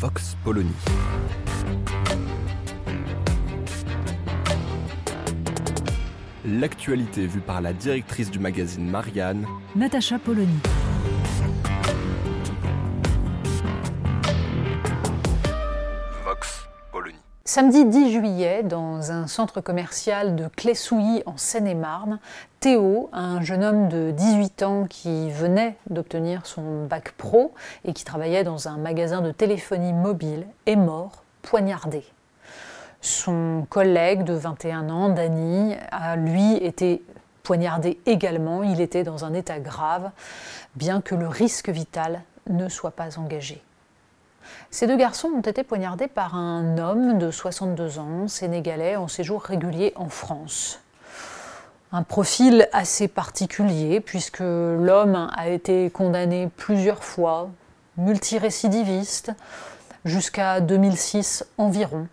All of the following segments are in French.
Vox Polony. L'actualité vue par la directrice du magazine Marianne, Natacha Polony. Samedi 10 juillet, dans un centre commercial de Clessouilly en Seine-et-Marne, Théo, un jeune homme de 18 ans qui venait d'obtenir son bac pro et qui travaillait dans un magasin de téléphonie mobile, est mort poignardé. Son collègue de 21 ans, Dany, a lui été poignardé également. Il était dans un état grave, bien que le risque vital ne soit pas engagé. Ces deux garçons ont été poignardés par un homme de 62 ans, sénégalais, en séjour régulier en France. Un profil assez particulier, puisque l'homme a été condamné plusieurs fois, multirécidiviste, jusqu'à 2006 environ,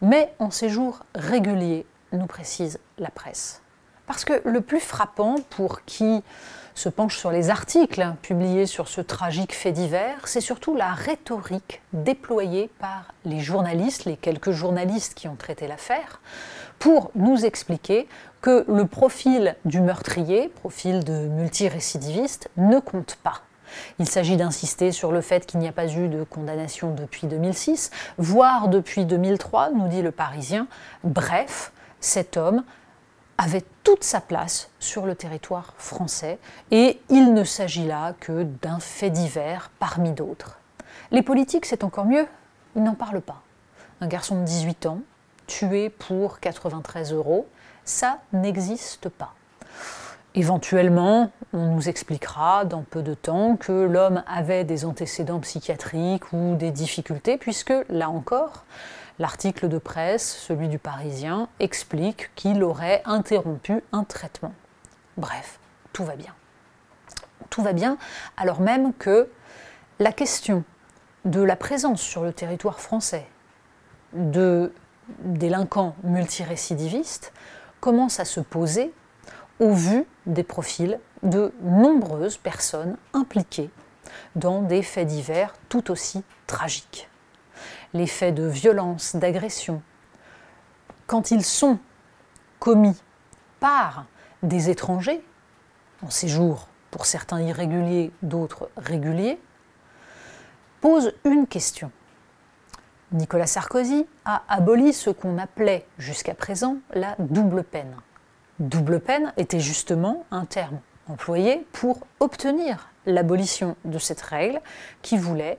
mais en séjour régulier, nous précise la presse. Parce que le plus frappant pour qui se penche sur les articles publiés sur ce tragique fait divers, c'est surtout la rhétorique déployée par les journalistes, les quelques journalistes qui ont traité l'affaire, pour nous expliquer que le profil du meurtrier, profil de multirécidiviste, ne compte pas. Il s'agit d'insister sur le fait qu'il n'y a pas eu de condamnation depuis 2006, voire depuis 2003, nous dit le Parisien. Bref, cet homme avait toute sa place sur le territoire français et il ne s'agit là que d'un fait divers parmi d'autres. Les politiques, c'est encore mieux, ils n'en parlent pas. Un garçon de 18 ans, tué pour 93 euros, ça n'existe pas. Éventuellement, on nous expliquera dans peu de temps que l'homme avait des antécédents psychiatriques ou des difficultés, puisque, là encore, l'article de presse, celui du Parisien, explique qu'il aurait interrompu un traitement. Bref, tout va bien. Tout va bien, alors même que la question de la présence sur le territoire français de délinquants multirécidivistes commence à se poser au vu des profils de nombreuses personnes impliquées dans des faits divers tout aussi tragiques. Les faits de violence, d'agression, quand ils sont commis par des étrangers, en séjour pour certains irréguliers, d'autres réguliers, posent une question. Nicolas Sarkozy a aboli ce qu'on appelait jusqu'à présent la double peine. Double peine était justement un terme employé pour obtenir l'abolition de cette règle qui voulait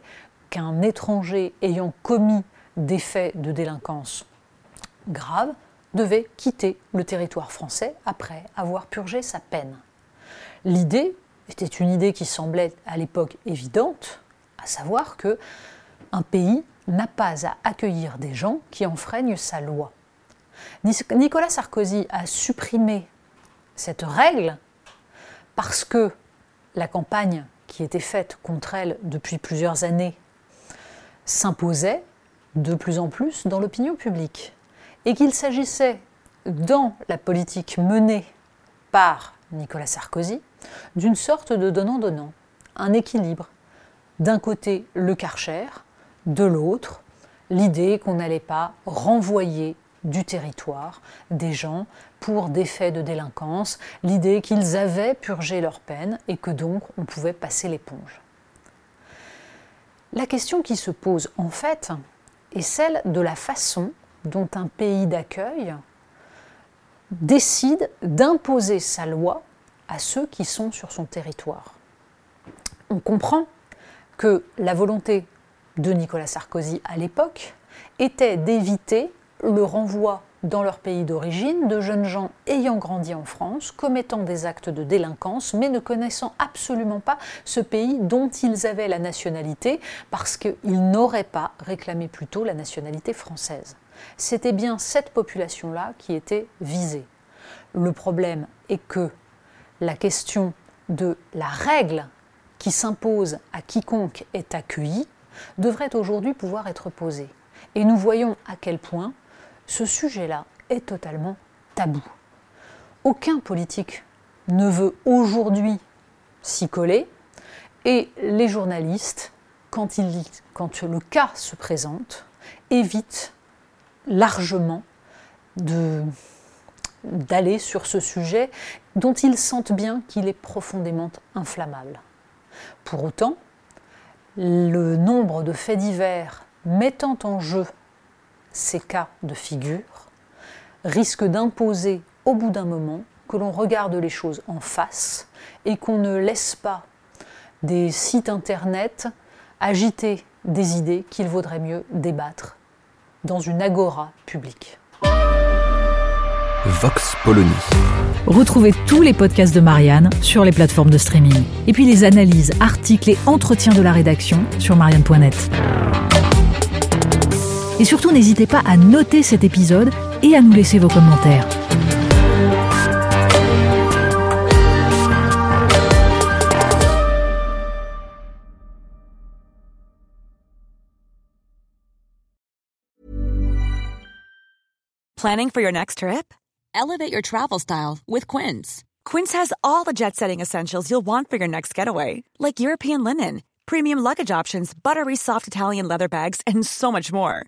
qu'un étranger ayant commis des faits de délinquance graves devait quitter le territoire français après avoir purgé sa peine. L'idée était une idée qui semblait à l'époque évidente, à savoir que un pays n'a pas à accueillir des gens qui enfreignent sa loi. Nicolas Sarkozy a supprimé cette règle parce que la campagne qui était faite contre elle depuis plusieurs années s'imposait de plus en plus dans l'opinion publique et qu'il s'agissait dans la politique menée par Nicolas Sarkozy d'une sorte de donnant-donnant, un équilibre. D'un côté le Karcher, de l'autre l'idée qu'on n'allait pas renvoyer du territoire des gens pour des faits de délinquance, l'idée qu'ils avaient purgé leur peine et que donc on pouvait passer l'éponge. La question qui se pose en fait est celle de la façon dont un pays d'accueil décide d'imposer sa loi à ceux qui sont sur son territoire. On comprend que la volonté de Nicolas Sarkozy à l'époque était d'éviter le renvoi dans leur pays d'origine, de jeunes gens ayant grandi en France, commettant des actes de délinquance, mais ne connaissant absolument pas ce pays dont ils avaient la nationalité, parce qu'ils n'auraient pas réclamé plus tôt la nationalité française. C'était bien cette population-là qui était visée. Le problème est que la question de la règle qui s'impose à quiconque est accueilli devrait aujourd'hui pouvoir être posée. Et nous voyons à quel point ce sujet-là est totalement tabou. Aucun politique ne veut aujourd'hui s'y coller et les journalistes, quand, le cas se présente, évitent largement d'aller sur ce sujet dont ils sentent bien qu'il est profondément inflammable. Pour autant, le nombre de faits divers mettant en jeu ces cas de figure risque d'imposer au bout d'un moment que l'on regarde les choses en face et qu'on ne laisse pas des sites internet agiter des idées qu'il vaudrait mieux débattre dans une agora publique. Vox Polony. Retrouvez tous les podcasts de Marianne sur les plateformes de streaming. Et puis les analyses, articles et entretiens de la rédaction sur marianne.net. Et surtout, n'hésitez pas à noter cet épisode et à nous laisser vos commentaires. Planning for your next trip? Elevate your travel style with Quince. Quince has all the jet setting essentials you'll want for your next getaway, like European linen, premium luggage options, buttery soft Italian leather bags, and so much more